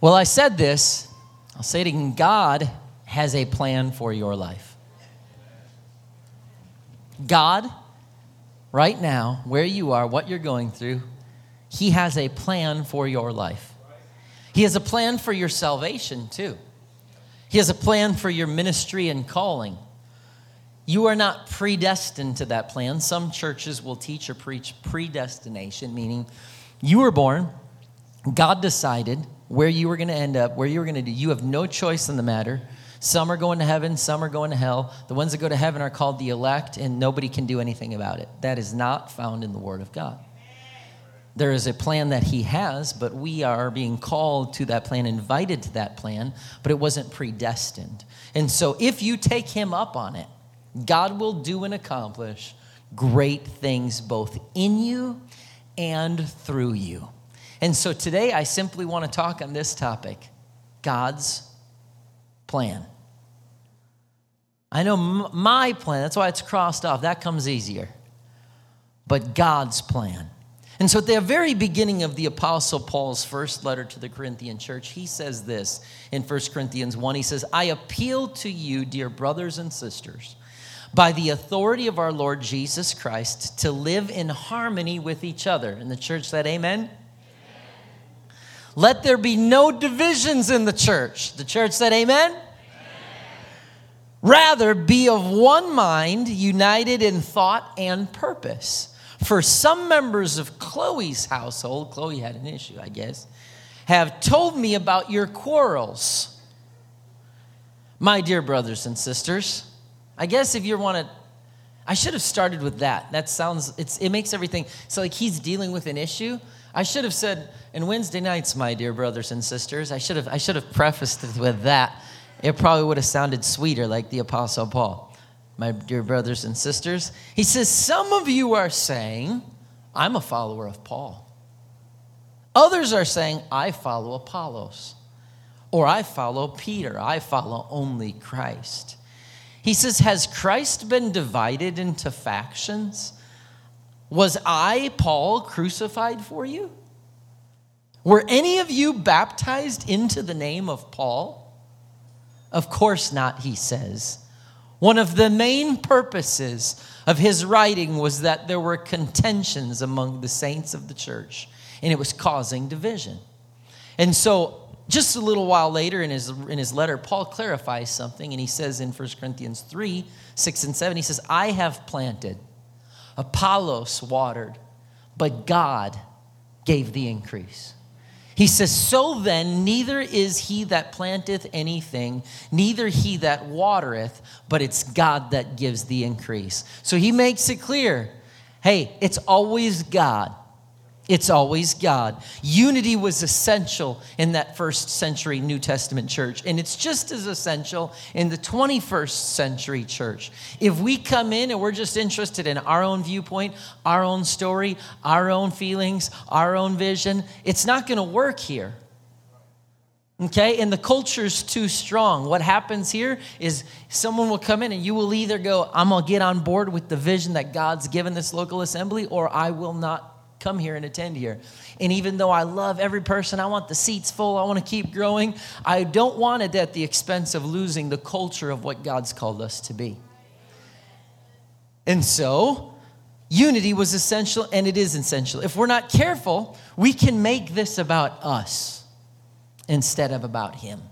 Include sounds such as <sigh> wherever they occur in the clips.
Well, I said this, I'll say it again God has a plan for your life. God, right now, where you are, what you're going through, He has a plan for your life. He has a plan for your salvation, too. He has a plan for your ministry and calling. You are not predestined to that plan. Some churches will teach or preach predestination, meaning you were born, God decided where you were going to end up, where you were going to do. You have no choice in the matter. Some are going to heaven, some are going to hell. The ones that go to heaven are called the elect, and nobody can do anything about it. That is not found in the Word of God. There is a plan that He has, but we are being called to that plan, invited to that plan, but it wasn't predestined. And so if you take Him up on it, God will do and accomplish great things both in you and through you. And so today I simply want to talk on this topic God's plan. I know my plan, that's why it's crossed off. That comes easier. But God's plan. And so at the very beginning of the Apostle Paul's first letter to the Corinthian church, he says this in 1 Corinthians 1. He says, I appeal to you, dear brothers and sisters by the authority of our Lord Jesus Christ to live in harmony with each other. And the church said, Amen. Let there be no divisions in the church. The church said, Amen. Amen. Rather, be of one mind, united in thought and purpose. For some members of Chloe's household, Chloe had an issue, I guess, have told me about your quarrels. My dear brothers and sisters, I guess if you want to, I should have started with that. That sounds, it's, it makes everything, so like he's dealing with an issue. I should have said, and Wednesday nights, my dear brothers and sisters, I should have, I should have prefaced it with that. It probably would have sounded sweeter like the Apostle Paul. My dear brothers and sisters, he says, Some of you are saying, I'm a follower of Paul. Others are saying, I follow Apollos. Or I follow Peter. I follow only Christ. He says, Has Christ been divided into factions? Was I, Paul, crucified for you? Were any of you baptized into the name of Paul? Of course not, he says. One of the main purposes of his writing was that there were contentions among the saints of the church, and it was causing division. And so just a little while later in his, in his letter, Paul clarifies something, and he says in 1 Corinthians 3 6 and 7, he says, I have planted, Apollos watered, but God gave the increase. He says, So then, neither is he that planteth anything, neither he that watereth, but it's God that gives the increase. So he makes it clear hey, it's always God it's always God. Unity was essential in that first century New Testament church, and it's just as essential in the 21st century church. If we come in and we're just interested in our own viewpoint, our own story, our own feelings, our own vision, it's not going to work here. Okay, and the culture's too strong. What happens here is someone will come in and you will either go, I'm gonna get on board with the vision that God's given this local assembly, or I will not come here and attend here. And even though I love every person, I want the seats full, I want to keep growing, I don't want it at the expense of losing the culture of what God's called us to be. And so, unity was essential and it is essential. If we're not careful, we can make this about us instead of about Him.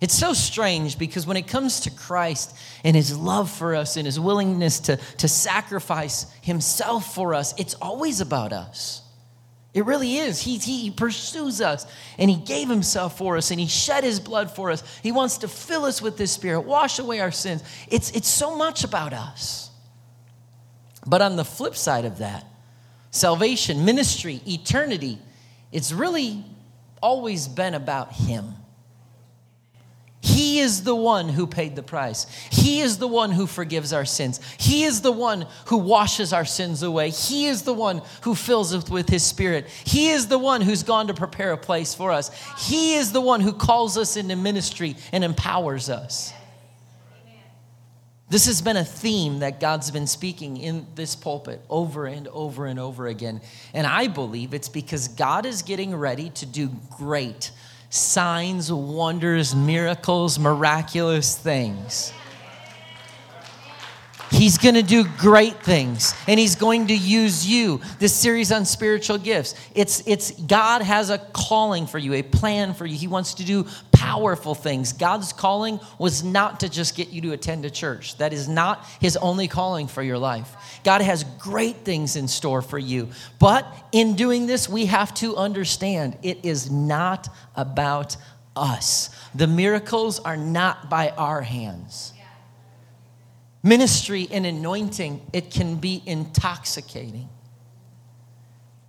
It's so strange because when it comes to Christ and his love for us and his willingness to, to sacrifice himself for us, it's always about us. It really is. He, he pursues us and he gave himself for us and he shed his blood for us. He wants to fill us with his spirit, wash away our sins. It's, it's so much about us. But on the flip side of that, salvation, ministry, eternity, it's really always been about him. He is the one who paid the price. He is the one who forgives our sins. He is the one who washes our sins away. He is the one who fills us with His Spirit. He is the one who's gone to prepare a place for us. He is the one who calls us into ministry and empowers us. This has been a theme that God's been speaking in this pulpit over and over and over again. And I believe it's because God is getting ready to do great signs, wonders, miracles, miraculous things. He's going to do great things and he's going to use you. This series on spiritual gifts. It's it's God has a calling for you, a plan for you. He wants to do powerful things. God's calling was not to just get you to attend a church. That is not his only calling for your life. God has great things in store for you. But in doing this, we have to understand it is not about us. The miracles are not by our hands. Ministry and anointing, it can be intoxicating.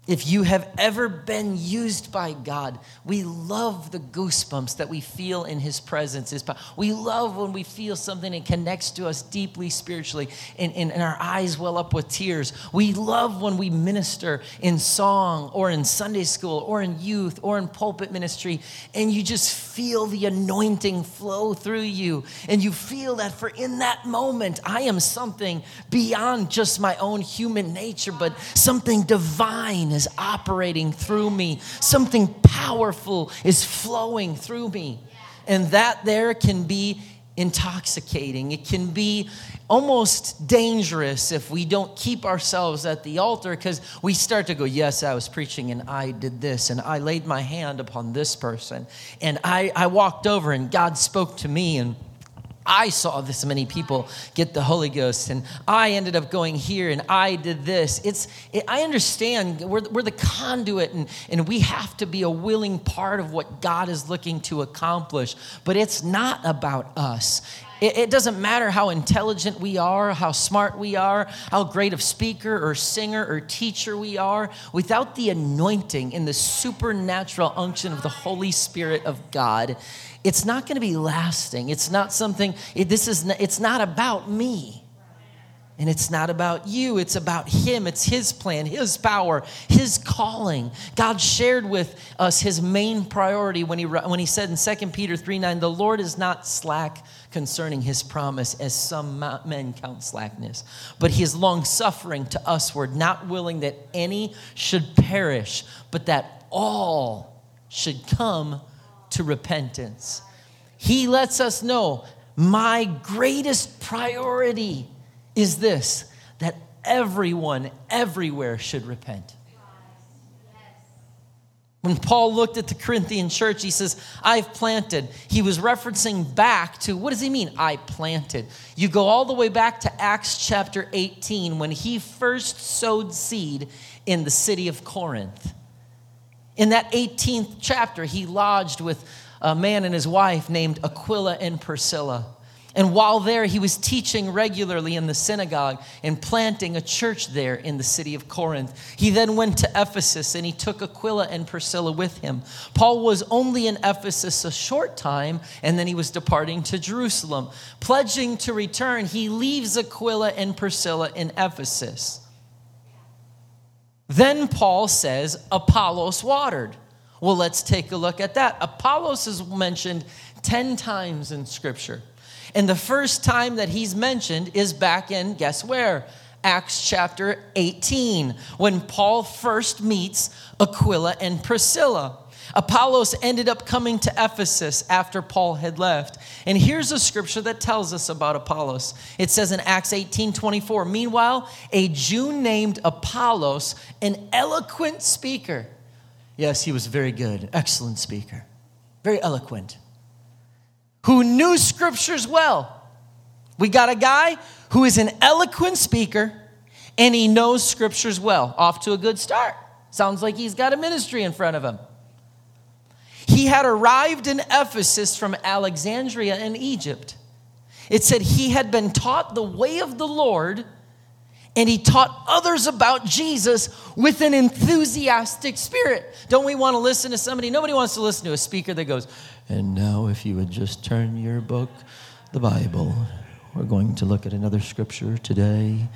If you have ever been used by God, we love the goosebumps that we feel in His presence. We love when we feel something that connects to us deeply spiritually and, and, and our eyes well up with tears. We love when we minister in song or in Sunday school or in youth or in pulpit ministry and you just feel the anointing flow through you. And you feel that for in that moment, I am something beyond just my own human nature, but something divine is operating through me, something powerful is flowing through me. And that there can be intoxicating. It can be almost dangerous if we don't keep ourselves at the altar because we start to go, Yes, I was preaching and I did this and I laid my hand upon this person and I, I walked over and God spoke to me and I saw this many people get the Holy Ghost, and I ended up going here, and I did this. It's, it, I understand we're, we're the conduit, and, and we have to be a willing part of what God is looking to accomplish, but it's not about us. It, it doesn't matter how intelligent we are, how smart we are, how great of speaker or singer or teacher we are, without the anointing and the supernatural unction of the Holy Spirit of God it's not going to be lasting. It's not something, it, this is, it's not about me. And it's not about you, it's about Him. It's His plan, His power, His calling. God shared with us His main priority when He, when he said in 2 Peter 3 9, the Lord is not slack concerning His promise, as some men count slackness, but He is long suffering to usward, not willing that any should perish, but that all should come to repentance. He lets us know my greatest priority is this that everyone everywhere should repent. When Paul looked at the Corinthian church, he says, I've planted. He was referencing back to what does he mean? I planted. You go all the way back to Acts chapter 18 when he first sowed seed in the city of Corinth. In that 18th chapter, he lodged with a man and his wife named Aquila and Priscilla. And while there, he was teaching regularly in the synagogue and planting a church there in the city of Corinth. He then went to Ephesus and he took Aquila and Priscilla with him. Paul was only in Ephesus a short time and then he was departing to Jerusalem. Pledging to return, he leaves Aquila and Priscilla in Ephesus. Then Paul says, Apollos watered. Well, let's take a look at that. Apollos is mentioned 10 times in Scripture. And the first time that he's mentioned is back in, guess where? Acts chapter 18, when Paul first meets Aquila and Priscilla. Apollos ended up coming to Ephesus after Paul had left. And here's a scripture that tells us about Apollos. It says in Acts 18 24, meanwhile, a Jew named Apollos, an eloquent speaker. Yes, he was very good, excellent speaker, very eloquent, who knew scriptures well. We got a guy who is an eloquent speaker and he knows scriptures well. Off to a good start. Sounds like he's got a ministry in front of him. He had arrived in Ephesus from Alexandria in Egypt. It said he had been taught the way of the Lord and he taught others about Jesus with an enthusiastic spirit. Don't we want to listen to somebody? Nobody wants to listen to a speaker that goes, And now, if you would just turn your book, the Bible, we're going to look at another scripture today.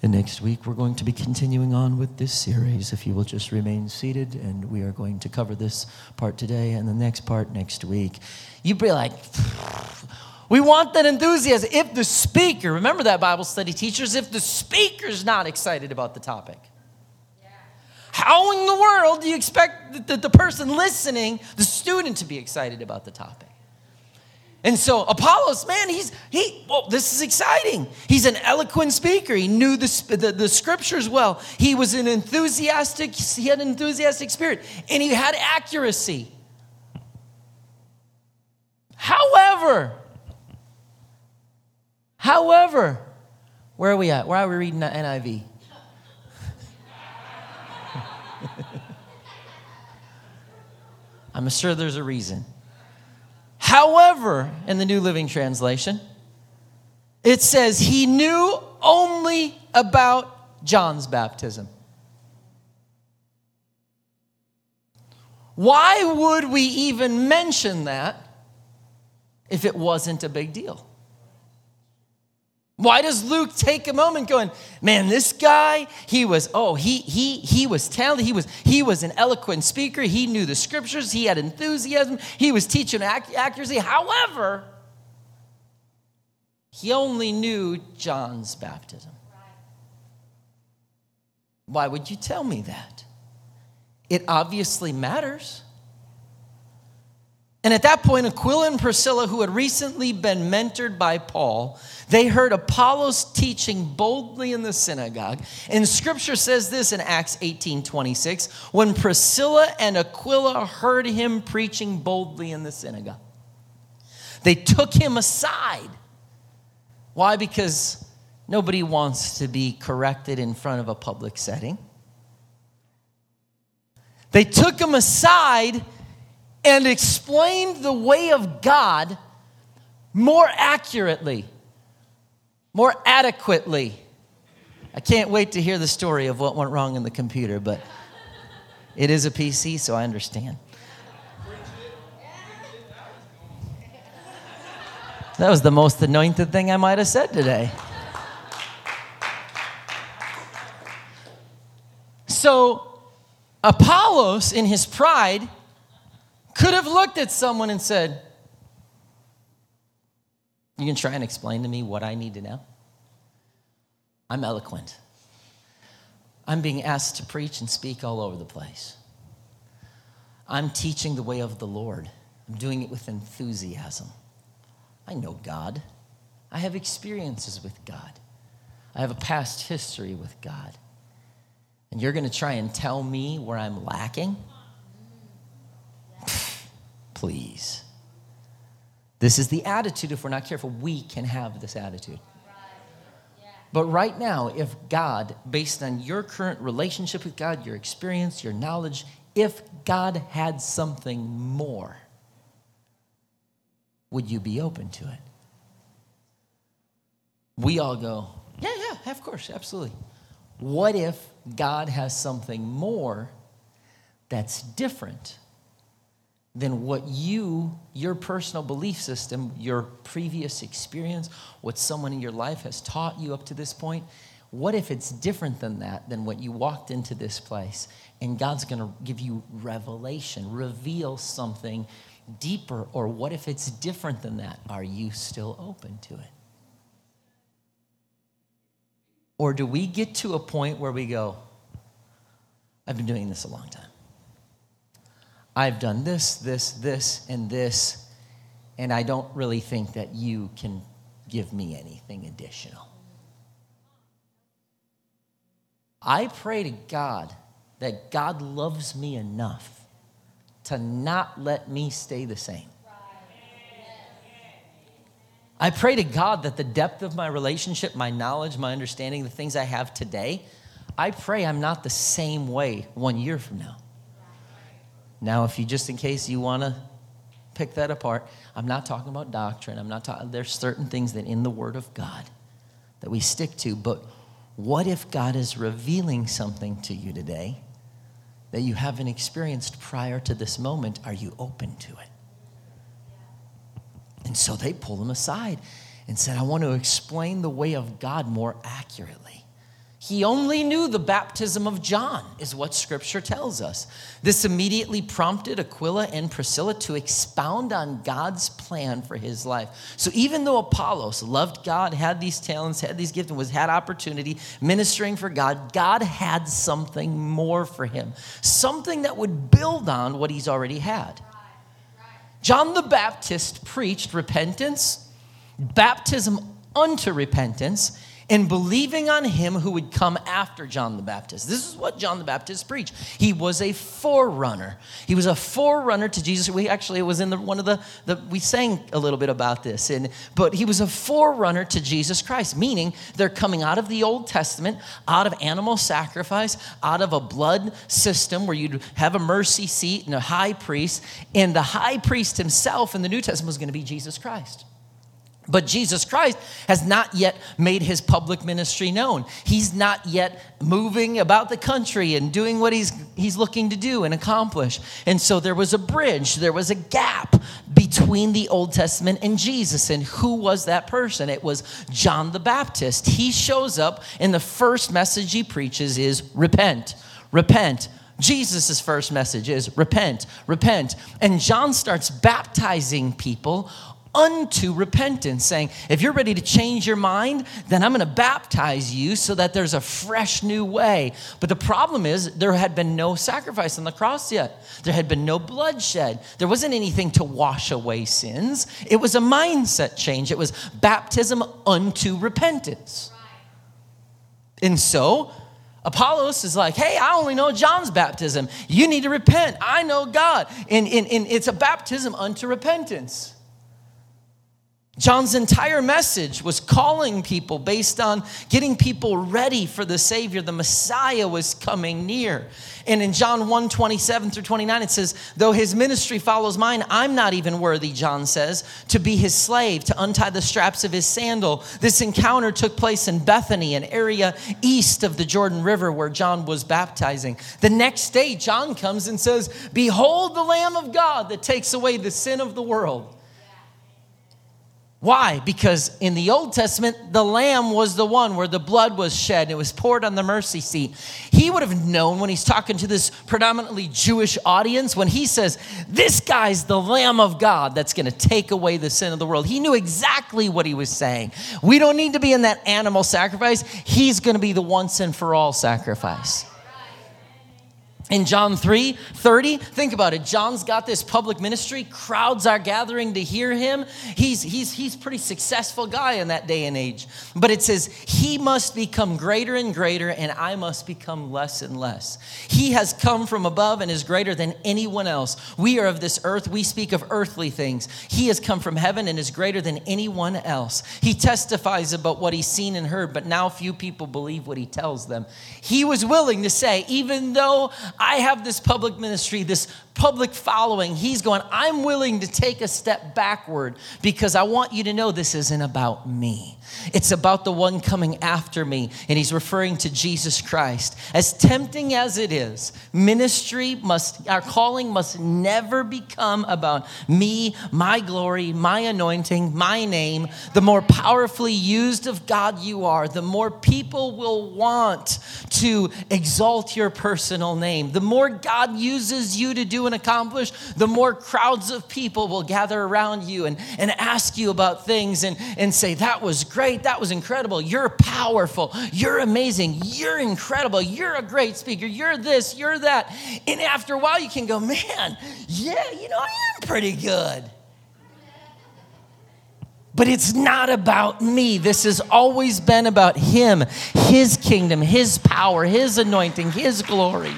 And next week, we're going to be continuing on with this series. If you will just remain seated, and we are going to cover this part today and the next part next week. You'd be like, <sighs> we want that enthusiasm. If the speaker, remember that Bible study teachers, if the speaker's not excited about the topic, How in the world do you expect the, the person listening, the student, to be excited about the topic? And so Apollos, man, he's he. Well, this is exciting. He's an eloquent speaker. He knew the, the, the scriptures well. He was an enthusiastic. He had an enthusiastic spirit, and he had accuracy. However, however, where are we at? Where are we reading the NIV? I'm sure there's a reason. However, in the New Living Translation, it says he knew only about John's baptism. Why would we even mention that if it wasn't a big deal? Why does Luke take a moment going, man, this guy, he was, oh, he he he was talented, he was he was an eloquent speaker, he knew the scriptures, he had enthusiasm, he was teaching ac- accuracy. However, he only knew John's baptism. Why would you tell me that? It obviously matters. And at that point, Aquila and Priscilla, who had recently been mentored by Paul, they heard Apollos teaching boldly in the synagogue. And scripture says this in Acts 18 26 when Priscilla and Aquila heard him preaching boldly in the synagogue, they took him aside. Why? Because nobody wants to be corrected in front of a public setting. They took him aside and explained the way of God more accurately, more adequately. I can't wait to hear the story of what went wrong in the computer, but it is a PC, so I understand. That was the most anointed thing I might have said today. So, Apollos, in his pride, could have looked at someone and said, You can try and explain to me what I need to know? I'm eloquent. I'm being asked to preach and speak all over the place. I'm teaching the way of the Lord. I'm doing it with enthusiasm. I know God. I have experiences with God. I have a past history with God. And you're going to try and tell me where I'm lacking? Please. This is the attitude, if we're not careful, we can have this attitude. But right now, if God, based on your current relationship with God, your experience, your knowledge, if God had something more, would you be open to it? We all go, yeah, yeah, of course, absolutely. What if God has something more that's different than what you, your personal belief system, your previous experience, what someone in your life has taught you up to this point. What if it's different than that, than what you walked into this place? And God's to give you revelation, reveal something deeper. Or what if it's different than that? Are you still open to it? Or do we get to a point where we go, I've been doing this a long time. I've done this, this, this, and this, and I don't really think that you can give me anything additional. I pray to God that God loves me enough to not let me stay the same. I pray to God that the depth of my relationship, my knowledge, my understanding, the things I have today, I pray I'm not the same way one year from now. Now, if you just in case you want to pick that apart, I'm not talking about doctrine. I'm not talking, there's certain things that in the Word of God that we stick to, but what if God is revealing something to you today that you haven't experienced prior to this moment? Are you open to it? And so they pulled him aside and said, I want to explain the way of God more accurately. He only knew the baptism of John, is what scripture tells us. This immediately prompted Aquila and Priscilla to expound on God's plan for his life. So even though Apollos loved God, had these talents, had these gifts, and was had opportunity ministering for God, God had something more for him. Something that would build on what he's already had. John the Baptist preached repentance, baptism unto repentance, and believing on him who would come after John the Baptist. This is what John the Baptist preached. He was a forerunner. He was a forerunner to Jesus. We actually it was in the, one of the, the we sang a little bit about this, and but he was a forerunner to Jesus Christ, meaning they're coming out of the Old Testament, out of animal sacrifice, out of a blood system where you'd have a mercy seat and a high priest, and the high priest himself in the New Testament was going to be Jesus Christ. But Jesus Christ has not yet made his public ministry known. He's not yet moving about the country and doing what he's, he's looking to do and accomplish. And so there was a bridge, there was a gap between the Old Testament and Jesus. And who was that person? It was John the Baptist. He shows up, and the first message he preaches is repent, repent. Jesus' first message is repent, repent. And John starts baptizing people unto repentance, saying, If you're ready to change your mind, then I'm going to baptize you so that there's a fresh new way. But the problem is, there had been no sacrifice on the cross yet, there had been no bloodshed, there wasn't anything to wash away sins. It was a mindset change, it was baptism unto repentance. And so, Apollos is like, hey, I only know John's baptism. You need to repent. I know God. And, and, and it's a baptism unto repentance. John's entire message was calling people based on getting people ready for the Savior. The Messiah was coming near. And in John 1 27 through 29, it says, Though his ministry follows mine, I'm not even worthy, John says, to be his slave, to untie the straps of his sandal. This encounter took place in Bethany, an area east of the Jordan River where John was baptizing. The next day, John comes and says, Behold the Lamb of God that takes away the sin of the world. Why? Because in the Old Testament, the lamb was the one where the blood was shed. And it was poured on the mercy seat. He would have known when he's talking to this predominantly Jewish audience, when he says, This guy's the lamb of God that's going to take away the sin of the world. He knew exactly what he was saying. We don't need to be in that animal sacrifice. He's going to be the once and for all sacrifice. In John 3 30, think about it. John's got this public ministry. Crowds are gathering to hear him. He's, he's, he's pretty successful guy in that day and age. But it says, He must become greater and greater, and I must become less and less. He has come from above and is greater than anyone else. We are of this earth. We speak of earthly things. He has come from heaven and is greater than anyone else. He testifies about what he's seen and heard, but now few people believe what he tells them. He was willing to say, Even though I have this public ministry, this public following. He's going, I'm willing to take a step backward because I want you to know this isn't about me. It's about the one coming after me. And he's referring to Jesus Christ. As tempting as it is, ministry must, our calling must never become about me, my glory, my anointing, my name. The more powerfully used of God you are, the more people will want to exalt your personal name. The more God uses you to do and accomplish, the more crowds of people will gather around you and, and ask you about things and, and say, That was great. That was incredible. You're powerful. You're amazing. You're incredible. You're a great speaker. You're this. You're that. And after a while, you can go, Man, yeah, you know, I am pretty good. But it's not about me. This has always been about Him, His kingdom, His power, His anointing, His glory.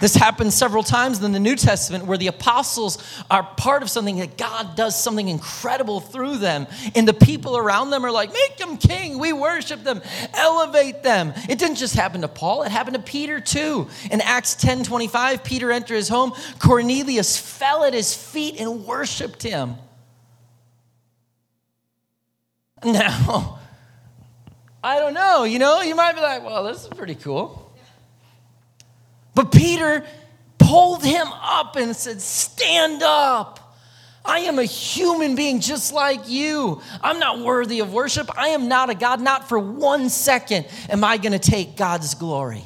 This happens several times in the New Testament where the apostles are part of something that God does something incredible through them. And the people around them are like, make them king. We worship them, elevate them. It didn't just happen to Paul, it happened to Peter too. In Acts 10 25, Peter entered his home. Cornelius fell at his feet and worshiped him. Now, <laughs> I don't know, you know, you might be like, well, this is pretty cool. But Peter pulled him up and said, Stand up. I am a human being just like you. I'm not worthy of worship. I am not a God. Not for one second am I going to take God's glory.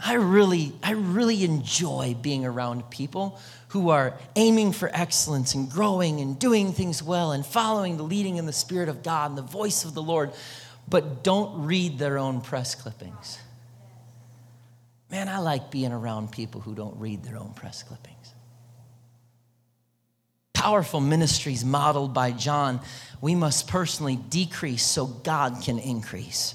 I really, I really enjoy being around people who are aiming for excellence and growing and doing things well and following the leading in the Spirit of God and the voice of the Lord, but don't read their own press clippings. Man, I like being around people who don't read their own press clippings. Powerful ministries modeled by John, we must personally decrease so God can increase.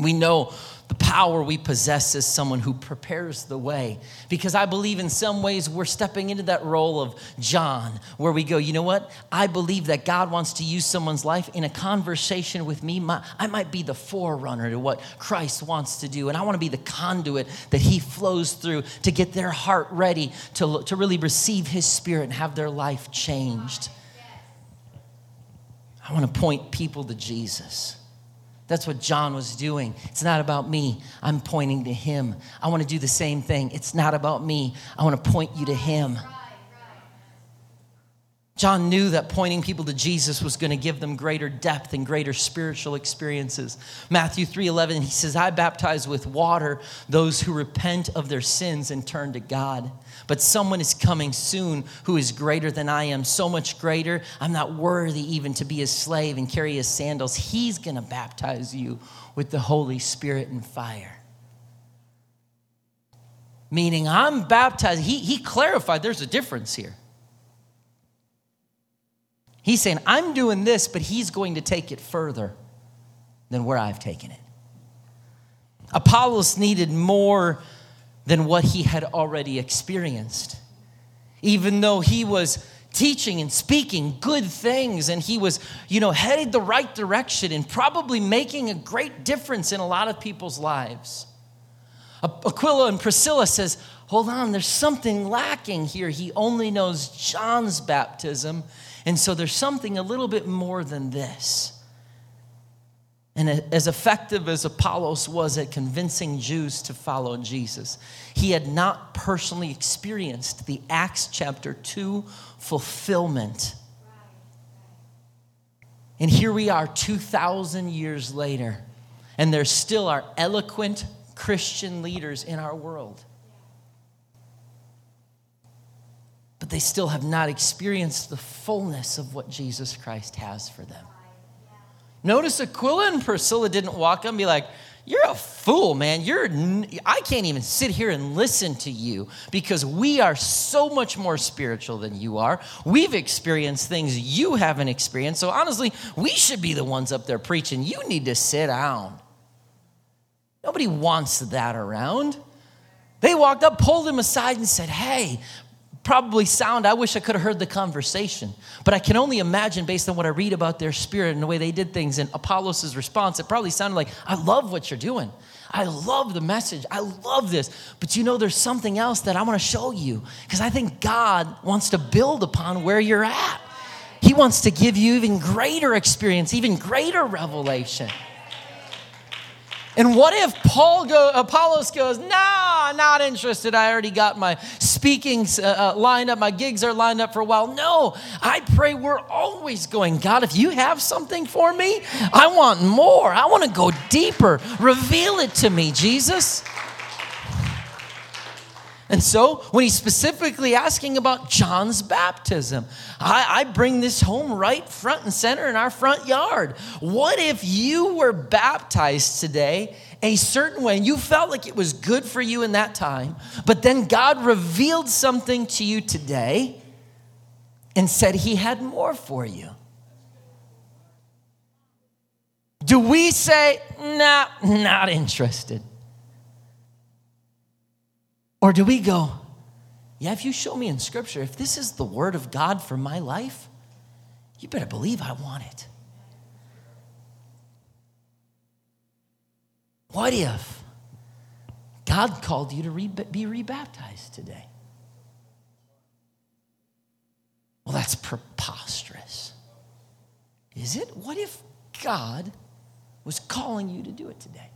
We know the power we possess as someone who prepares the way. Because I believe in some ways we're stepping into that role of John, where we go, you know what? I believe that God wants to use someone's life in a conversation with me. I might be the forerunner to what Christ wants to do, and I want to be the conduit that He flows through to get their heart ready to, to really receive His Spirit and have their life changed. I want to point people to Jesus. That's what John was doing. It's not about me. I'm pointing to him. I want to do the same thing. It's not about me. I want to point you to him. John knew that pointing people to Jesus was going to give them greater depth and greater spiritual experiences. Matthew 3:11 he says, "I baptize with water those who repent of their sins and turn to God." But someone is coming soon who is greater than I am, so much greater, I'm not worthy even to be his slave and carry his sandals. He's going to baptize you with the Holy Spirit and fire. Meaning, I'm baptized. He, he clarified there's a difference here. He's saying, I'm doing this, but he's going to take it further than where I've taken it. Apollos needed more than what he had already experienced. Even though he was teaching and speaking good things and he was, you know, headed the right direction and probably making a great difference in a lot of people's lives. Aquila and Priscilla says, "Hold on, there's something lacking here. He only knows John's baptism and so there's something a little bit more than this. And as effective as Apollos was at convincing Jews to follow Jesus, he had not personally experienced the Acts chapter 2 fulfillment. And here we are 2,000 years later, and there still are eloquent Christian leaders in our world. But they still have not experienced the fullness of what Jesus Christ has for them. Notice Aquila and Priscilla didn't walk up and be like, you're a fool, man. You're I can't even sit here and listen to you because we are so much more spiritual than you are. We've experienced things you haven't experienced. So honestly, we should be the ones up there preaching. You need to sit down. Nobody wants that around. They walked up, pulled him aside, and said, Hey, probably sound, I wish I could have heard the conversation. But I can only imagine, based on what I read about their spirit and the way they did things, and Apollos' response, it probably sounded like, I love what you're doing. I love the message. I love this. But you know, there's something else that I want to show you because I think God wants to build upon where you're at. He wants to give you even greater experience, even greater revelation. And what if Paul go, Apollos goes, nah, not interested. I already got my speaking uh, uh, lined up. My gigs are lined up for a while. No, I pray we're always going, God, if you have something for me, I want more. I want to go deeper. Reveal it to me, Jesus. And so, when he's specifically asking about John's baptism, I, I, bring this home right front and center in our front yard. What if you were baptized today a certain way and you felt like it was good for you in that time, but then God revealed something to you today and said he had more for you? Do we say, nah, not interested? Or do we go, yeah, if you show me in Scripture, if this is the Word of God for my life, you better believe I want it. What if God called you to re- be rebaptized today? Well, that's preposterous. Is it? What if God was calling you to do it today?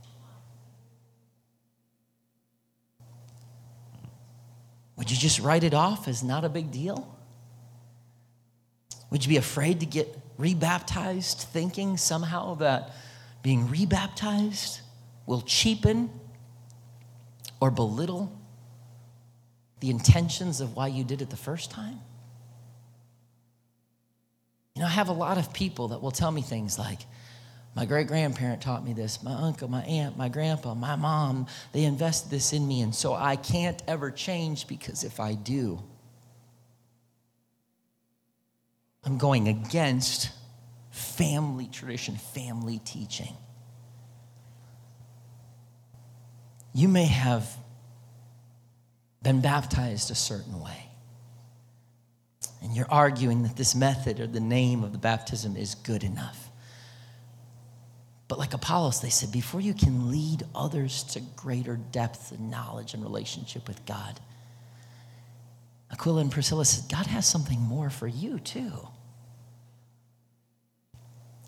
Would you just write it off as not a big deal? Would you be afraid to get rebaptized, thinking somehow that being rebaptized will cheapen or belittle the intentions of why you did it the first time? You know, I have a lot of people that will tell me things like, my great grandparent taught me this, my uncle, my aunt, my grandpa, my mom, they invested this in me, and so I can't ever change because if I do, I'm going against family tradition, family teaching. You may have been baptized a certain way. And you're arguing that this method or the name of the baptism is good enough. But like Apollos, they said, before you can lead others to greater depth and knowledge and relationship with God, Aquila and Priscilla said, God has something more for you too.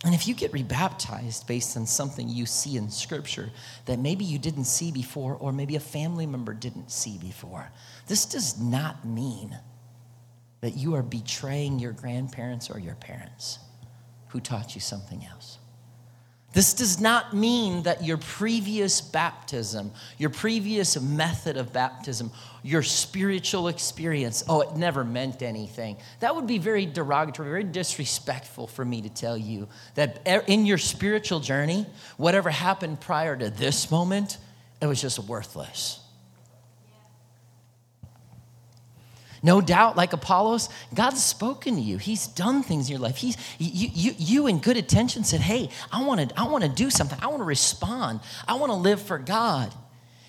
And if you get rebaptized based on something you see in Scripture that maybe you didn't see before, or maybe a family member didn't see before, this does not mean that you are betraying your grandparents or your parents who taught you something else. This does not mean that your previous baptism, your previous method of baptism, your spiritual experience, oh, it never meant anything. That would be very derogatory, very disrespectful for me to tell you that er, in your spiritual journey, whatever happened prior to this moment, it was just worthless. No doubt, like Apollos, God's spoken to you. He's done things in your life. He's, you, you, you in good intention said, Hey, I want to I wanna do something. I want to respond. I want to live for God.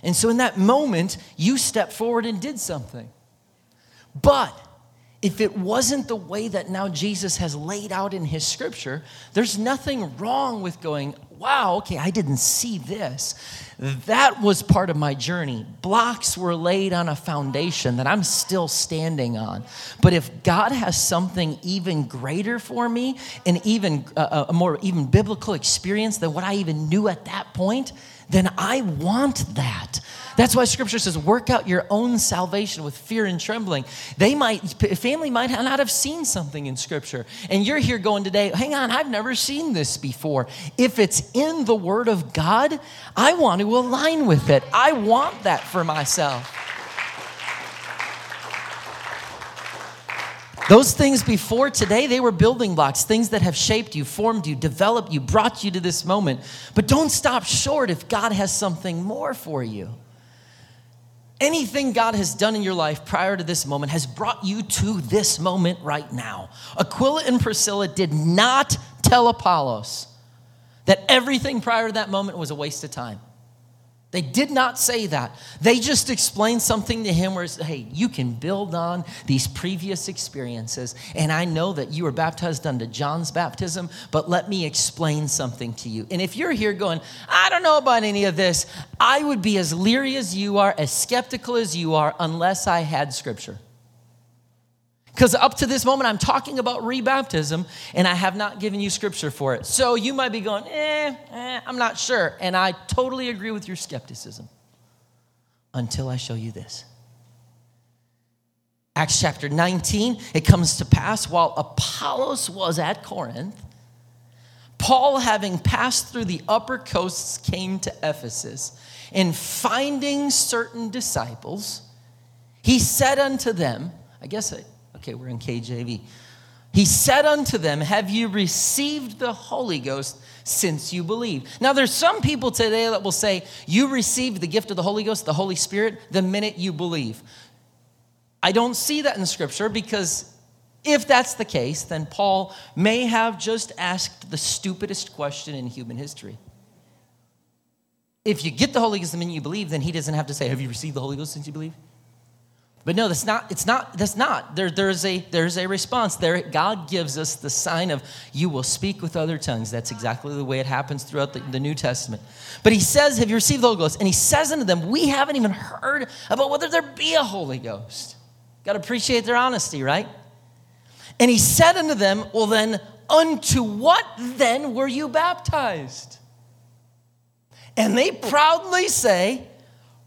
And so in that moment, you stepped forward and did something. But if it wasn't the way that now Jesus has laid out in his scripture, there's nothing wrong with going, wow, okay, I didn't see this. That was part of my journey. Blocks were laid on a foundation that I'm still standing on. But if God has something even greater for me, and even uh, a more even biblical experience than what I even knew at that point, then I want that. That's why scripture says, work out your own salvation with fear and trembling. They might, family might not have seen something in scripture. And you're here going today, hang on, I've never seen this before. If it's in the word of God, I want to align with it. I want that for myself. Those things before today, they were building blocks, things that have shaped you, formed you, developed you, brought you to this moment. But don't stop short if God has something more for you. Anything God has done in your life prior to this moment has brought you to this moment right now. Aquila and Priscilla did not tell Apollos that everything prior to that moment was a waste of time. They did not say that. They just explained something to him where, it's, hey, you can build on these previous experiences. And I know that you were baptized under John's baptism, but let me explain something to you. And if you're here going, I don't know about any of this, I would be as leery as you are, as skeptical as you are, unless I had scripture. Because up to this moment, I'm talking about rebaptism and I have not given you scripture for it. So you might be going, eh, eh, I'm not sure. And I totally agree with your skepticism until I show you this. Acts chapter 19, it comes to pass while Apollos was at Corinth, Paul, having passed through the upper coasts, came to Ephesus. And finding certain disciples, he said unto them, I guess Okay, we're in KJV. He said unto them, Have you received the Holy Ghost since you believe? Now, there's some people today that will say, You received the gift of the Holy Ghost, the Holy Spirit, the minute you believe. I don't see that in Scripture because if that's the case, then Paul may have just asked the stupidest question in human history. If you get the Holy Ghost the minute you believe, then he doesn't have to say, Have you received the Holy Ghost since you believe? But no, that's not, it's not, that's not. There, there's, a, there's a response. There, God gives us the sign of you will speak with other tongues. That's exactly the way it happens throughout the, the New Testament. But he says, Have you received the Holy Ghost? And he says unto them, We haven't even heard about whether there be a Holy Ghost. Got to appreciate their honesty, right? And he said unto them, Well, then, unto what then were you baptized? And they proudly say,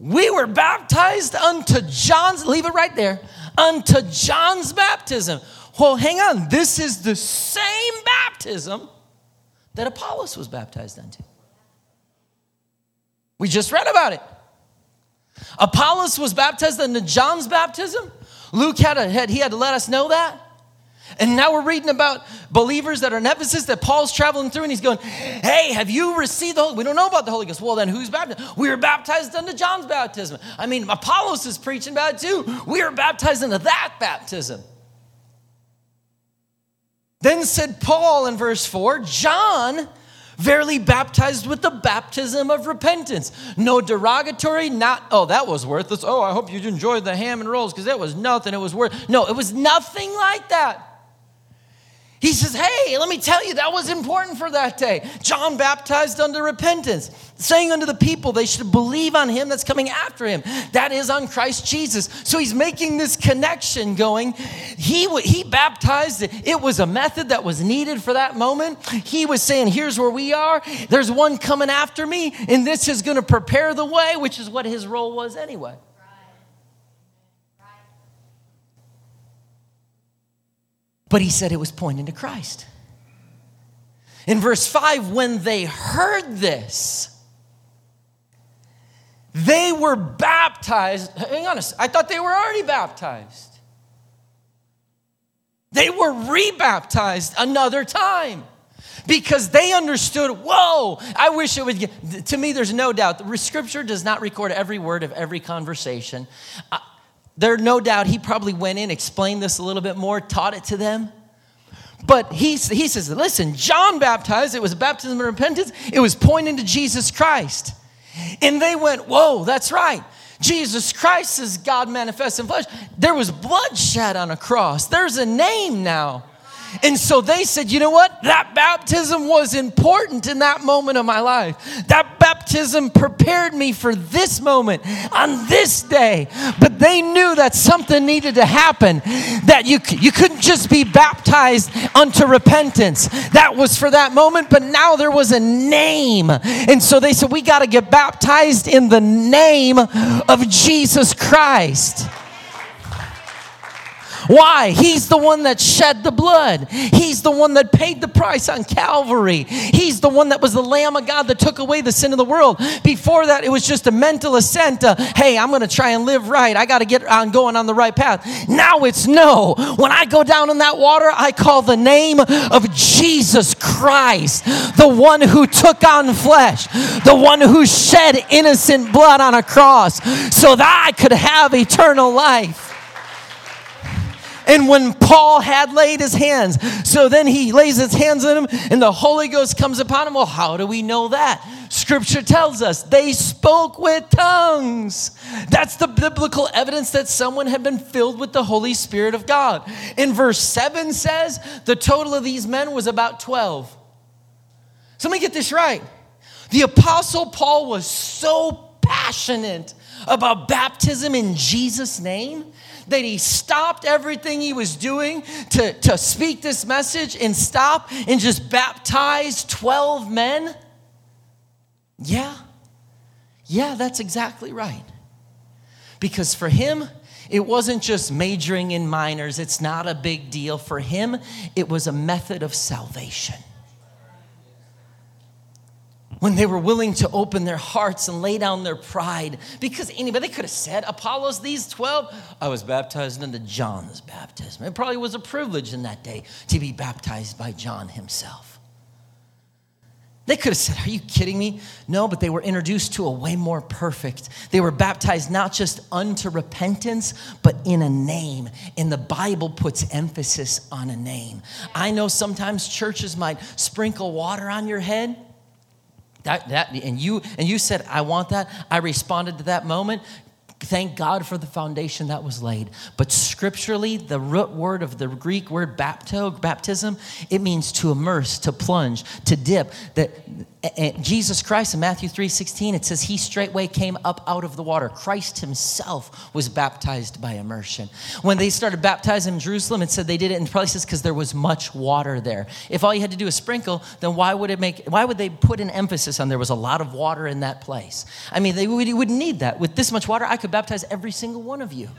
We were baptized unto John's, leave it right there, unto John's baptism. Well, hang on. This is the same baptism that Apollos was baptized unto. We just read about it. Apollos was baptized into John's baptism. Luke had, a, had he had to let us know that. And now we're reading about believers that are in Ephesus that Paul's traveling through and he's going, Hey, have you received the Holy We don't know about the Holy Ghost. Well, then who's baptized? We were baptized into John's baptism. I mean, Apollos is preaching about it too. We were baptized into that baptism. Then said Paul in verse 4 John verily baptized with the baptism of repentance. No derogatory, not, oh, that was worthless. Oh, I hope you enjoyed the ham and rolls because that was nothing. It was worth. No, it was nothing like that. He says, Hey, let me tell you, that was important for that day. John baptized unto repentance, saying unto the people they should believe on him that's coming after him. That is on Christ Jesus. So he's making this connection going. He, he baptized, it was a method that was needed for that moment. He was saying, Here's where we are. There's one coming after me, and this is going to prepare the way, which is what his role was anyway. But he said it was pointing to Christ. In verse 5, when they heard this, they were baptized. Hang on, I thought they were already baptized. They were rebaptized another time because they understood whoa i wish it would get, to me there's no doubt scripture does not record every word of every conversation there no doubt he probably went in, explained this a little bit more, taught it to them. But he, he says, listen, John baptized, it was baptism of repentance, it was pointing to Jesus Christ. And they went, whoa, that's right. Jesus Christ is God manifest in flesh. There was bloodshed on a cross. There's a name now. And so they said, you know what? That baptism was important in that moment of my life. That baptism prepared me for this moment on this day. But they knew that something needed to happen, that you, you couldn't just be baptized unto repentance. That was for that moment, but now there was a name. And so they said, we got to get baptized in the name of Jesus Christ. Why? He's the one that shed the blood. He's the one that paid the price on Calvary. He's the one that was the Lamb of God that took away the sin of the world. Before that, it was just a mental assent to, hey, I'm going to try and live right. I got to get on going on the right path. Now it's no. When I go down in that water, I call the name of Jesus Christ, the one who took on flesh, the one who shed innocent blood on a cross so that I could have eternal life. And when Paul had laid his hands, so then he lays his hands on him and the Holy Ghost comes upon him. Well, how do we know that? Scripture tells us they spoke with tongues. That's the biblical evidence that someone had been filled with the Holy Spirit of God. In verse 7 says the total of these men was about 12. So let me get this right. The Apostle Paul was so passionate about baptism in Jesus' name that he stopped everything he was doing to, to speak this message and stop and just baptize 12 men? Yeah. Yeah, that's exactly right. Because for him, it wasn't just majoring in minors, it's not a big deal. For him, it was a method of salvation when they were willing to open their hearts and lay down their pride. Because anybody could have said, Apollos, these 12, I was baptized into John's baptism. It probably was a privilege in that day to be baptized by John himself. They could have said, Are you kidding me? No, but they were introduced to a way more perfect. They were baptized not just unto repentance, but in a name. And the Bible puts emphasis on a name. I know sometimes churches might sprinkle water on your head. That, that, and you and you said, I want that. I responded to that moment. Thank God for the foundation that was laid. But scripturally, the root word of the Greek word bapto, baptism, it means to immerse, to plunge, to dip. That Jesus Christ in Matthew 3 16, it says, He straightway came up out of the water. Christ Himself was baptized by immersion. When they started baptizing in Jerusalem, it said they did it in places because there was much water there. If all you had to do is sprinkle, then why would it make why would they put an emphasis on there was a lot of water in that place? I mean, they wouldn't need that. With this much water, I could baptize every single one of you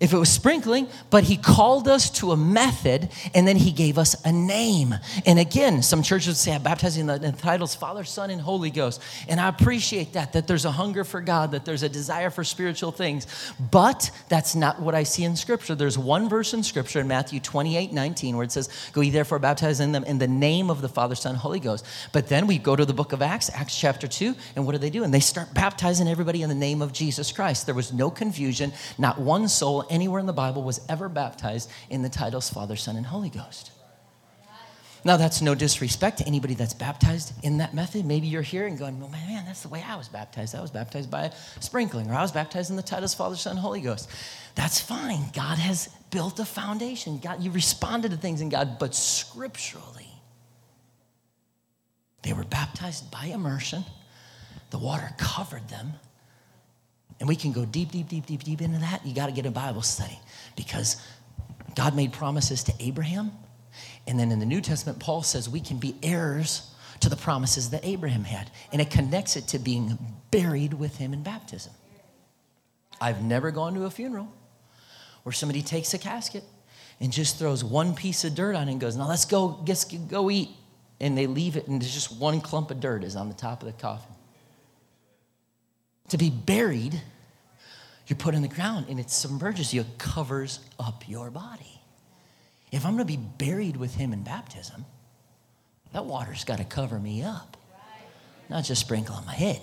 if it was sprinkling, but he called us to a method and then he gave us a name. And again, some churches say, I'm baptizing the, the titles Father, Son, and Holy Ghost. And I appreciate that, that there's a hunger for God, that there's a desire for spiritual things. But that's not what I see in Scripture. There's one verse in Scripture in Matthew 28 19 where it says, Go ye therefore baptizing them in the name of the Father, Son, Holy Ghost. But then we go to the book of Acts, Acts chapter 2, and what do they do? And they start baptizing everybody in the name of Jesus Christ. There was no confusion, not one soul anywhere in the Bible was ever baptized in the titles Father, Son, and Holy Ghost. Now, that's no disrespect to anybody that's baptized in that method. Maybe you're here and going, well, man, that's the way I was baptized. I was baptized by sprinkling, or I was baptized in the titles Father, Son, Holy Ghost. That's fine. God has built a foundation. God, you responded to things in God, but scripturally, they were baptized by immersion. The water covered them. And we can go deep, deep, deep, deep, deep into that. You got to get a Bible study because God made promises to Abraham. And then in the New Testament, Paul says we can be heirs to the promises that Abraham had. And it connects it to being buried with him in baptism. I've never gone to a funeral where somebody takes a casket and just throws one piece of dirt on it and goes, now let's go, let's go eat. And they leave it, and there's just one clump of dirt is on the top of the coffin. To be buried, you're put in the ground and it submerges you, it covers up your body. If I'm going to be buried with him in baptism, that water's got to cover me up, not just sprinkle on my head.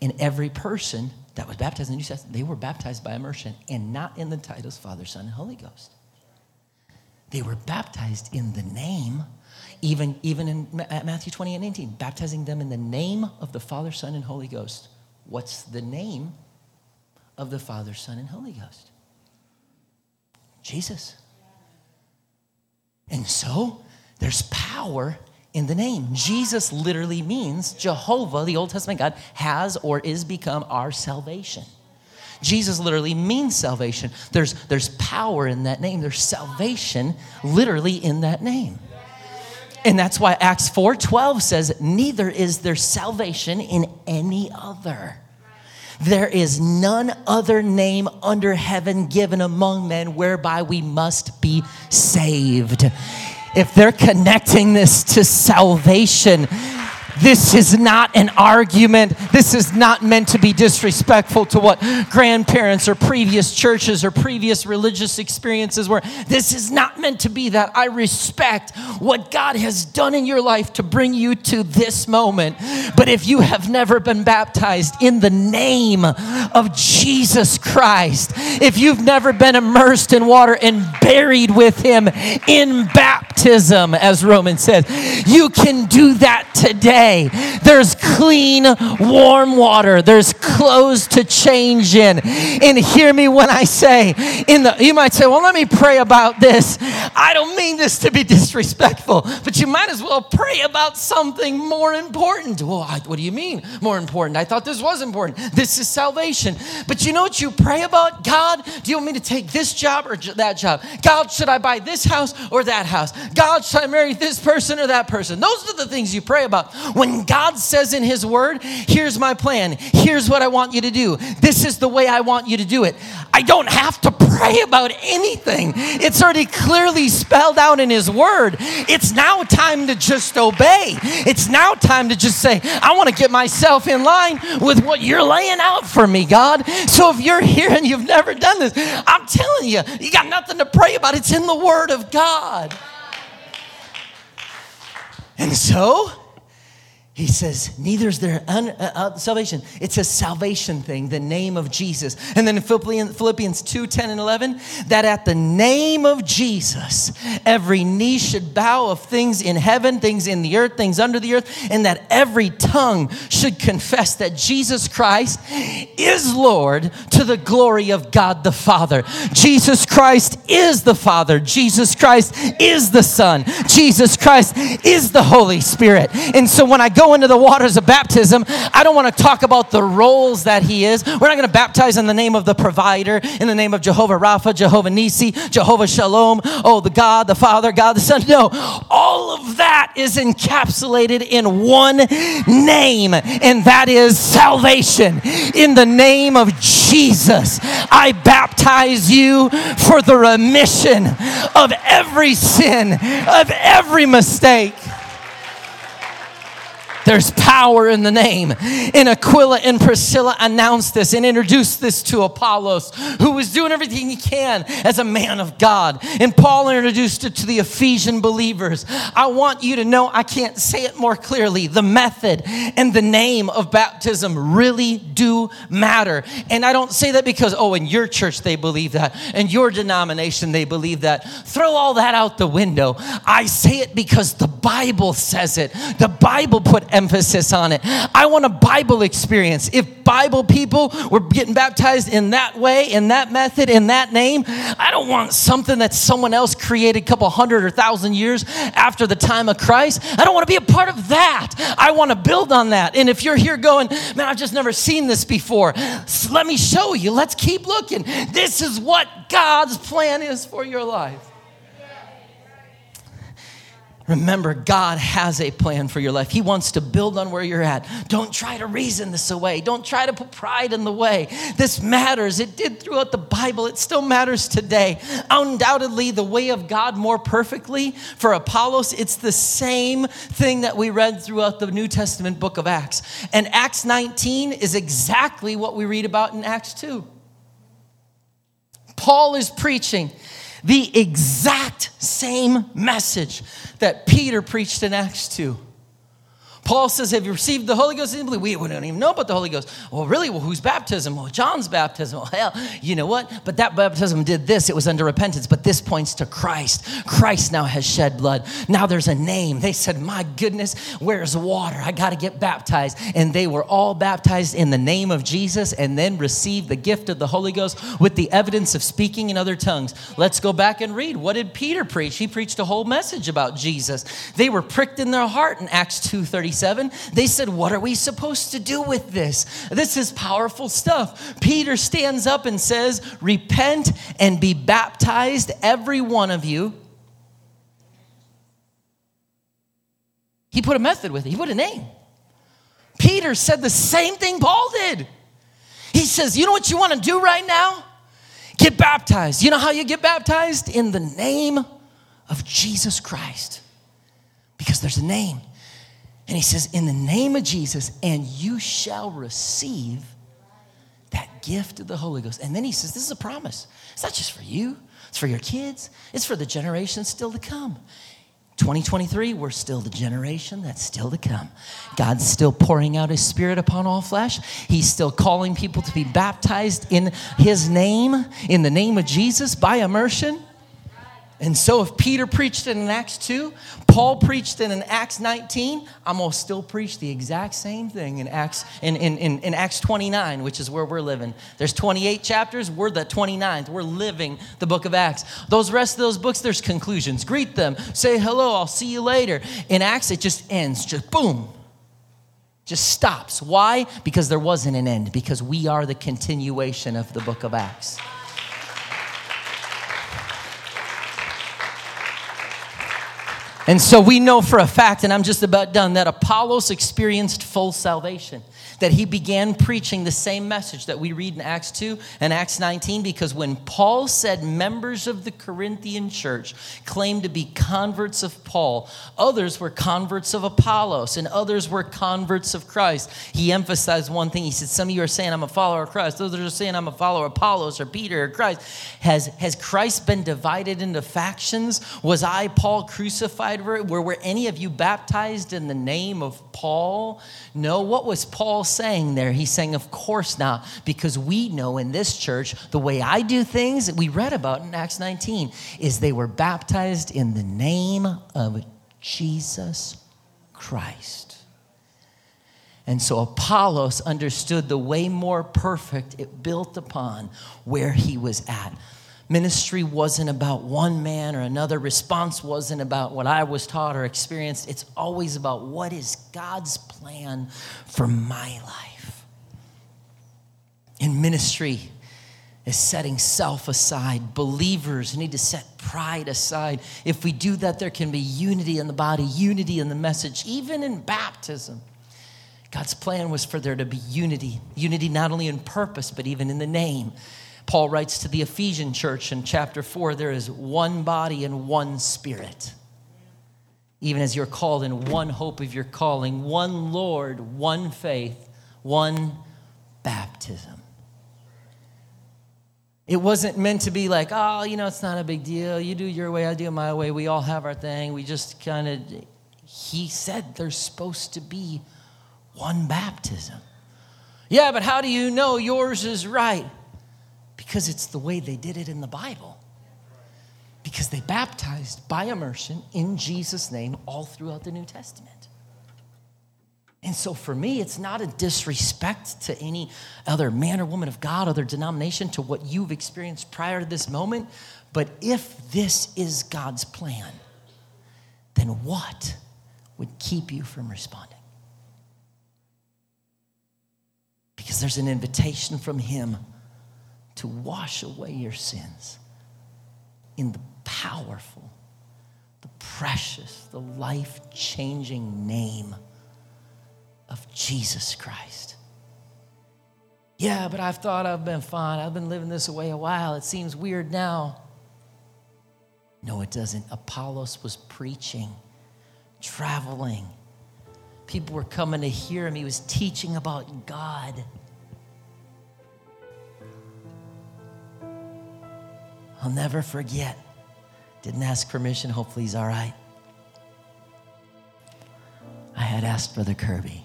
And every person that was baptized in the New Testament, they were baptized by immersion and not in the titles Father, Son, and Holy Ghost. They were baptized in the name, even, even in Matthew 28 19, baptizing them in the name of the Father, Son, and Holy Ghost. What's the name of the Father, Son, and Holy Ghost? Jesus. And so there's power in the name. Jesus literally means Jehovah, the Old Testament God, has or is become our salvation. Jesus literally means salvation. There's, there's power in that name. There's salvation literally in that name. And that's why Acts 4:12 says, "Neither is there salvation in any other." There is none other name under heaven given among men whereby we must be saved. If they're connecting this to salvation, this is not an argument. This is not meant to be disrespectful to what grandparents or previous churches or previous religious experiences were. This is not meant to be that. I respect what God has done in your life to bring you to this moment. But if you have never been baptized in the name of Jesus Christ, if you've never been immersed in water and buried with Him in baptism, as Romans says, you can do that today today. There's clean, warm water. There's clothes to change in. And hear me when I say, in the you might say, well, let me pray about this. I don't mean this to be disrespectful, but you might as well pray about something more important. Well, I, what do you mean more important? I thought this was important. This is salvation. But you know what you pray about? God, do you want me to take this job or that job? God, should I buy this house or that house? God, should I marry this person or that person? Those are the things you pray about. When God says in His Word, here's my plan, here's what I want you to do, this is the way I want you to do it, I don't have to pray about anything. It's already clearly spelled out in His Word. It's now time to just obey. It's now time to just say, I want to get myself in line with what you're laying out for me, God. So if you're here and you've never done this, I'm telling you, you got nothing to pray about. It's in the Word of God. And so, he says, neither is there un, uh, uh, salvation. It's a salvation thing, the name of Jesus. And then in Philippians, Philippians 2 10 and 11, that at the name of Jesus, every knee should bow of things in heaven, things in the earth, things under the earth, and that every tongue should confess that Jesus Christ is Lord to the glory of God the Father. Jesus Christ is the Father. Jesus Christ is the Son. Jesus Christ is the Holy Spirit. And so when I go go into the waters of baptism, I don't want to talk about the roles that He is. We're not going to baptize in the name of the provider, in the name of Jehovah Rapha, Jehovah Nisi, Jehovah Shalom, oh, the God, the Father, God, the Son. No, all of that is encapsulated in one name, and that is salvation. In the name of Jesus, I baptize you for the remission of every sin, of every mistake. There's power in the name. And Aquila and Priscilla announced this and introduced this to Apollos, who was doing everything he can as a man of God. And Paul introduced it to the Ephesian believers. I want you to know, I can't say it more clearly. The method and the name of baptism really do matter. And I don't say that because, oh, in your church they believe that, in your denomination they believe that. Throw all that out the window. I say it because the Bible says it. The Bible put emphasis on it. I want a Bible experience. If Bible people were getting baptized in that way, in that method, in that name, I don't want something that someone else created a couple hundred or thousand years after the time of Christ. I don't want to be a part of that. I want to build on that. And if you're here going, man, I've just never seen this before, let me show you. Let's keep looking. This is what God's plan is for your life. Remember, God has a plan for your life. He wants to build on where you're at. Don't try to reason this away. Don't try to put pride in the way. This matters. It did throughout the Bible. It still matters today. Undoubtedly, the way of God more perfectly for Apollos, it's the same thing that we read throughout the New Testament book of Acts. And Acts 19 is exactly what we read about in Acts 2. Paul is preaching the exact same message that Peter preached in Acts 2. Paul says, Have you received the Holy Ghost? We don't even know about the Holy Ghost. Well, really? Well, whose baptism? Well, John's baptism. <laughs> Well, hell, you know what? But that baptism did this. It was under repentance. But this points to Christ. Christ now has shed blood. Now there's a name. They said, My goodness, where's water? I got to get baptized. And they were all baptized in the name of Jesus and then received the gift of the Holy Ghost with the evidence of speaking in other tongues. Let's go back and read. What did Peter preach? He preached a whole message about Jesus. They were pricked in their heart in Acts 2 37. They said, What are we supposed to do with this? This is powerful stuff. Peter stands up and says, Repent and be baptized, every one of you. He put a method with it, he put a name. Peter said the same thing Paul did. He says, You know what you want to do right now? Get baptized. You know how you get baptized? In the name of Jesus Christ. Because there's a name. And he says, In the name of Jesus, and you shall receive that gift of the Holy Ghost. And then he says, This is a promise. It's not just for you, it's for your kids, it's for the generations still to come. 2023, we're still the generation that's still to come. God's still pouring out His Spirit upon all flesh. He's still calling people to be baptized in His name, in the name of Jesus, by immersion. And so, if Peter preached it in Acts 2, Paul preached it in Acts 19, I'm going to still preach the exact same thing in Acts, in, in, in, in, Acts 29, which is where we're living. There's 28 chapters, we're the 29th. We're living the book of Acts. Those rest of those books, there's conclusions. Greet them, say hello, I'll see you later. In Acts, it just ends, just boom, just stops. Why? Because there wasn't an end, because we are the continuation of the book of Acts. And so we know for a fact, and I'm just about done, that Apollos experienced full salvation. That he began preaching the same message that we read in Acts 2 and Acts 19 because when Paul said members of the Corinthian church claimed to be converts of Paul, others were converts of Apollos and others were converts of Christ. He emphasized one thing. He said, Some of you are saying I'm a follower of Christ, others are saying I'm a follower of Apollos or Peter or Christ. Has, has Christ been divided into factions? Was I, Paul, crucified? Were, were any of you baptized in the name of Paul? No. What was Paul saying there? He's saying, Of course not, because we know in this church the way I do things that we read about in Acts 19 is they were baptized in the name of Jesus Christ. And so Apollos understood the way more perfect it built upon where he was at. Ministry wasn't about one man or another. Response wasn't about what I was taught or experienced. It's always about what is God's plan for my life. In ministry, is setting self aside. Believers need to set pride aside. If we do that, there can be unity in the body, unity in the message, even in baptism. God's plan was for there to be unity, unity not only in purpose, but even in the name. Paul writes to the Ephesian church in chapter 4 there is one body and one spirit. Even as you're called in one hope of your calling, one Lord, one faith, one baptism. It wasn't meant to be like, oh, you know, it's not a big deal. You do your way, I do my way. We all have our thing. We just kind of, he said there's supposed to be one baptism. Yeah, but how do you know yours is right? Because it's the way they did it in the Bible. Because they baptized by immersion in Jesus' name all throughout the New Testament. And so for me, it's not a disrespect to any other man or woman of God, other denomination, to what you've experienced prior to this moment. But if this is God's plan, then what would keep you from responding? Because there's an invitation from Him to wash away your sins in the powerful, the precious, the life changing name of Jesus Christ. Yeah, but I've thought I've been fine. I've been living this way a while. It seems weird now. No, it doesn't. Apollos was preaching, traveling. People were coming to hear him. He was teaching about God. I'll never forget. Didn't ask permission. Hopefully, he's all right. I had asked Brother Kirby.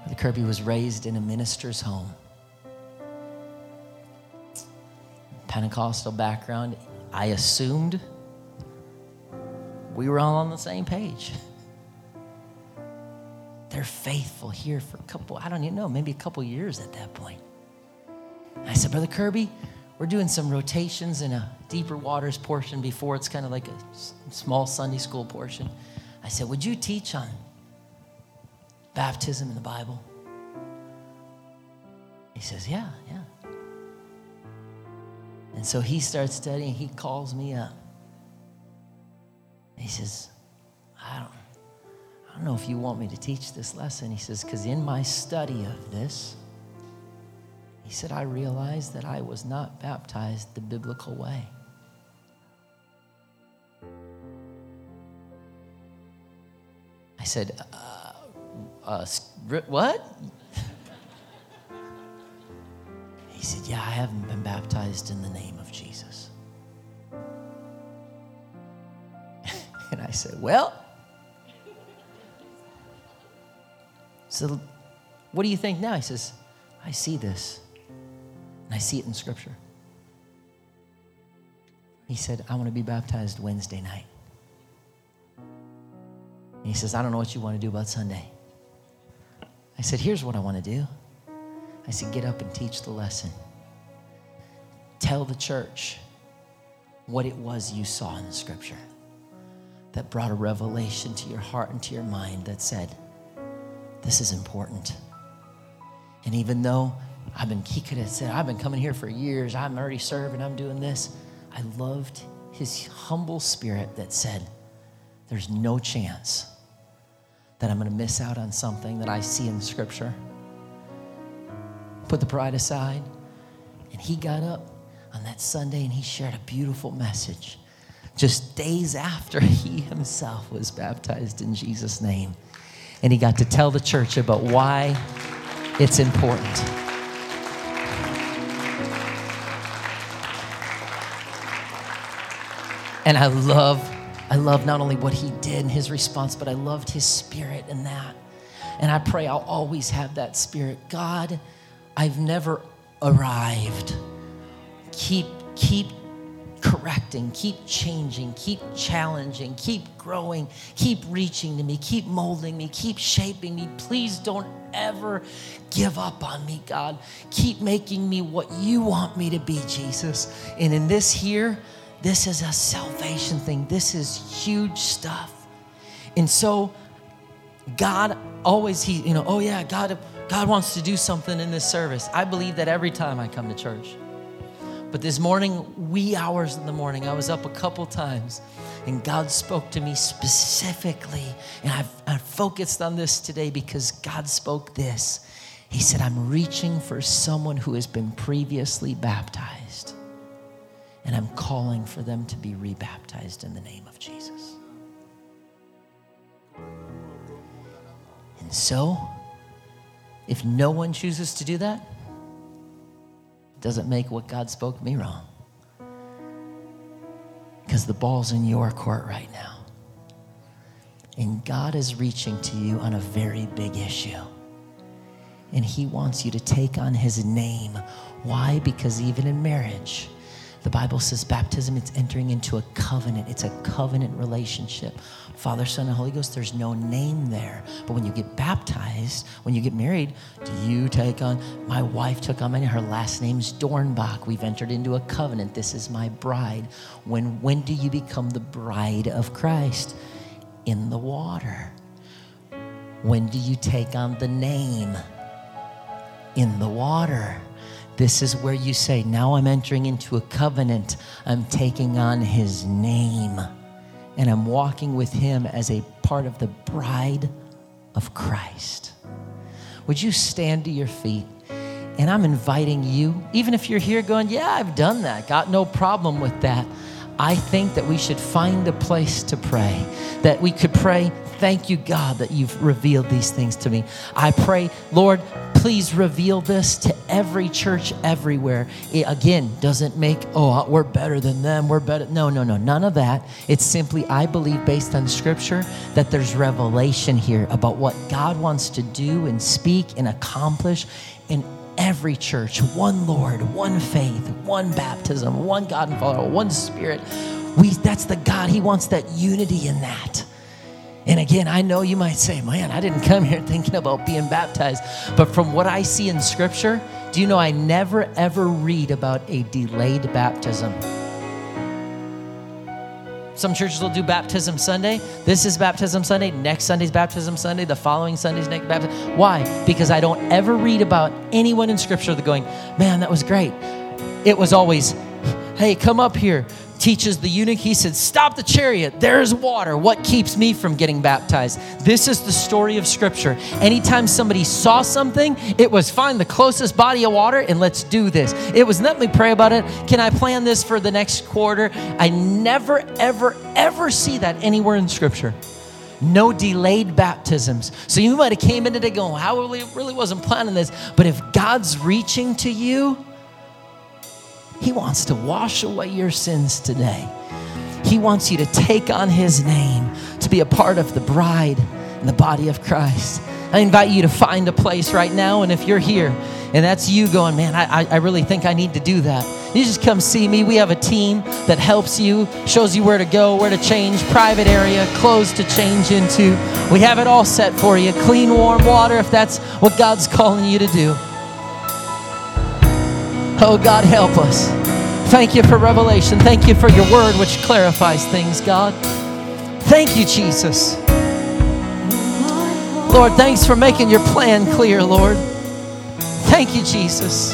Brother Kirby was raised in a minister's home. Pentecostal background. I assumed we were all on the same page. They're faithful here for a couple, I don't even know, maybe a couple years at that point. I said, Brother Kirby, we're doing some rotations in a deeper waters portion before it's kind of like a small Sunday school portion. I said, Would you teach on baptism in the Bible? He says, Yeah, yeah. And so he starts studying. He calls me up. He says, I don't, I don't know if you want me to teach this lesson. He says, because in my study of this, he said, I realized that I was not baptized the biblical way. I said, uh, uh, What? he said, Yeah, I haven't been baptized in the name of Jesus. <laughs> and I said, Well, so what do you think now? He says, I see this. And I see it in Scripture. He said, I want to be baptized Wednesday night. And he says, I don't know what you want to do about Sunday. I said, Here's what I want to do. I said, Get up and teach the lesson. Tell the church what it was you saw in the scripture that brought a revelation to your heart and to your mind that said, This is important. And even though I've been, he could have said, I've been coming here for years. I'm already serving. I'm doing this. I loved his humble spirit that said, There's no chance that I'm going to miss out on something that I see in Scripture. Put the pride aside. And he got up on that Sunday and he shared a beautiful message just days after <laughs> he himself was baptized in Jesus' name. And he got to tell the church about why it's important. And I love, I love not only what he did and his response, but I loved his spirit in that. And I pray I'll always have that spirit. God, I've never arrived. Keep, keep correcting, keep changing, keep challenging, keep growing, keep reaching to me, keep molding me, keep shaping me. Please don't ever give up on me, God. Keep making me what you want me to be, Jesus. And in this here, this is a salvation thing. This is huge stuff. And so God always he, you know, oh yeah, God God wants to do something in this service. I believe that every time I come to church. But this morning, wee hours in the morning, I was up a couple times and God spoke to me specifically. And I've, I've focused on this today because God spoke this. He said, I'm reaching for someone who has been previously baptized, and I'm calling for them to be rebaptized in the name of Jesus. And so, if no one chooses to do that, doesn't make what God spoke me wrong. Because the ball's in your court right now. And God is reaching to you on a very big issue. And He wants you to take on His name. Why? Because even in marriage, the Bible says baptism, it's entering into a covenant. It's a covenant relationship. Father, Son, and Holy Ghost, there's no name there. But when you get baptized, when you get married, do you take on? My wife took on. Her last name's Dornbach. We've entered into a covenant. This is my bride. When, when do you become the bride of Christ? In the water. When do you take on the name? In the water. This is where you say, Now I'm entering into a covenant. I'm taking on his name. And I'm walking with him as a part of the bride of Christ. Would you stand to your feet? And I'm inviting you, even if you're here going, Yeah, I've done that, got no problem with that. I think that we should find a place to pray, that we could pray, Thank you, God, that you've revealed these things to me. I pray, Lord, please reveal this to every church everywhere. It, again, doesn't make, oh, uh, we're better than them, we're better. No, no, no, none of that. It's simply, I believe, based on scripture, that there's revelation here about what God wants to do and speak and accomplish in every church one Lord, one faith, one baptism, one God and Father, one Spirit. We, that's the God. He wants that unity in that. And again, I know you might say, man, I didn't come here <laughs> thinking about being baptized. But from what I see in Scripture, do you know I never ever read about a delayed baptism? Some churches will do baptism Sunday. This is baptism Sunday. Next Sunday's baptism Sunday. The following Sunday's next baptism. Why? Because I don't ever read about anyone in Scripture that going, man, that was great. It was always, hey, come up here teaches the eunuch, he said, Stop the chariot. There's water. What keeps me from getting baptized? This is the story of Scripture. Anytime somebody saw something, it was find the closest body of water and let's do this. It was let me pray about it. Can I plan this for the next quarter? I never, ever, ever see that anywhere in Scripture no delayed baptisms. So you might have came in today going, "How really, really wasn't planning this." But if God's reaching to you, he wants to wash away your sins today. He wants you to take on His name, to be a part of the bride and the body of Christ. I invite you to find a place right now, and if you're here and that's you going, man, I, I really think I need to do that, you just come see me. We have a team that helps you, shows you where to go, where to change, private area, clothes to change into. We have it all set for you clean, warm water if that's what God's calling you to do. Oh, God, help us. Thank you for revelation. Thank you for your word, which clarifies things, God. Thank you, Jesus. Lord, thanks for making your plan clear, Lord. Thank you, Jesus.